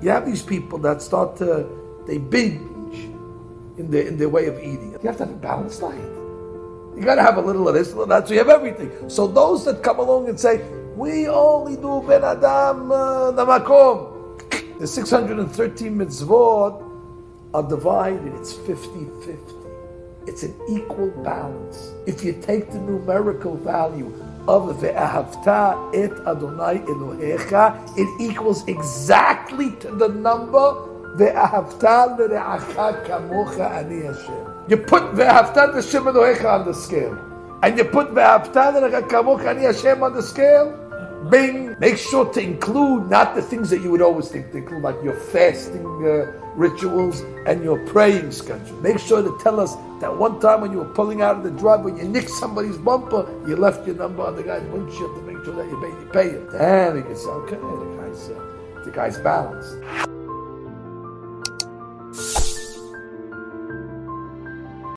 You have these people that start to they binge in their in their way of eating. You have to have a balanced diet. You got to have a little of this, a little of that, so you have everything. So those that come along and say, we only do ben adam uh, lamakom, the 613 mitzvot are divided. It's 50-50. It's an equal balance. If you take the numerical value of ve'ahavta et Adonai Elohecha, it equals exactly to the number ve'ahavta le're'acha kamocha ani Hashem. You put ve'ahavta Hashem Elohecha on the scale, and you put ve'ahavta le're'acha kamocha ani Hashem on the scale. Bing. Make sure to include not the things that you would always think to include, like your fasting. Uh, rituals and your praying schedule. Make sure to tell us that one time when you were pulling out of the drive, when you nicked somebody's bumper, you left your number on the guy's windshield to make sure that you pay, you pay it. Then we can say, okay, the guy's, uh, the guy's balanced.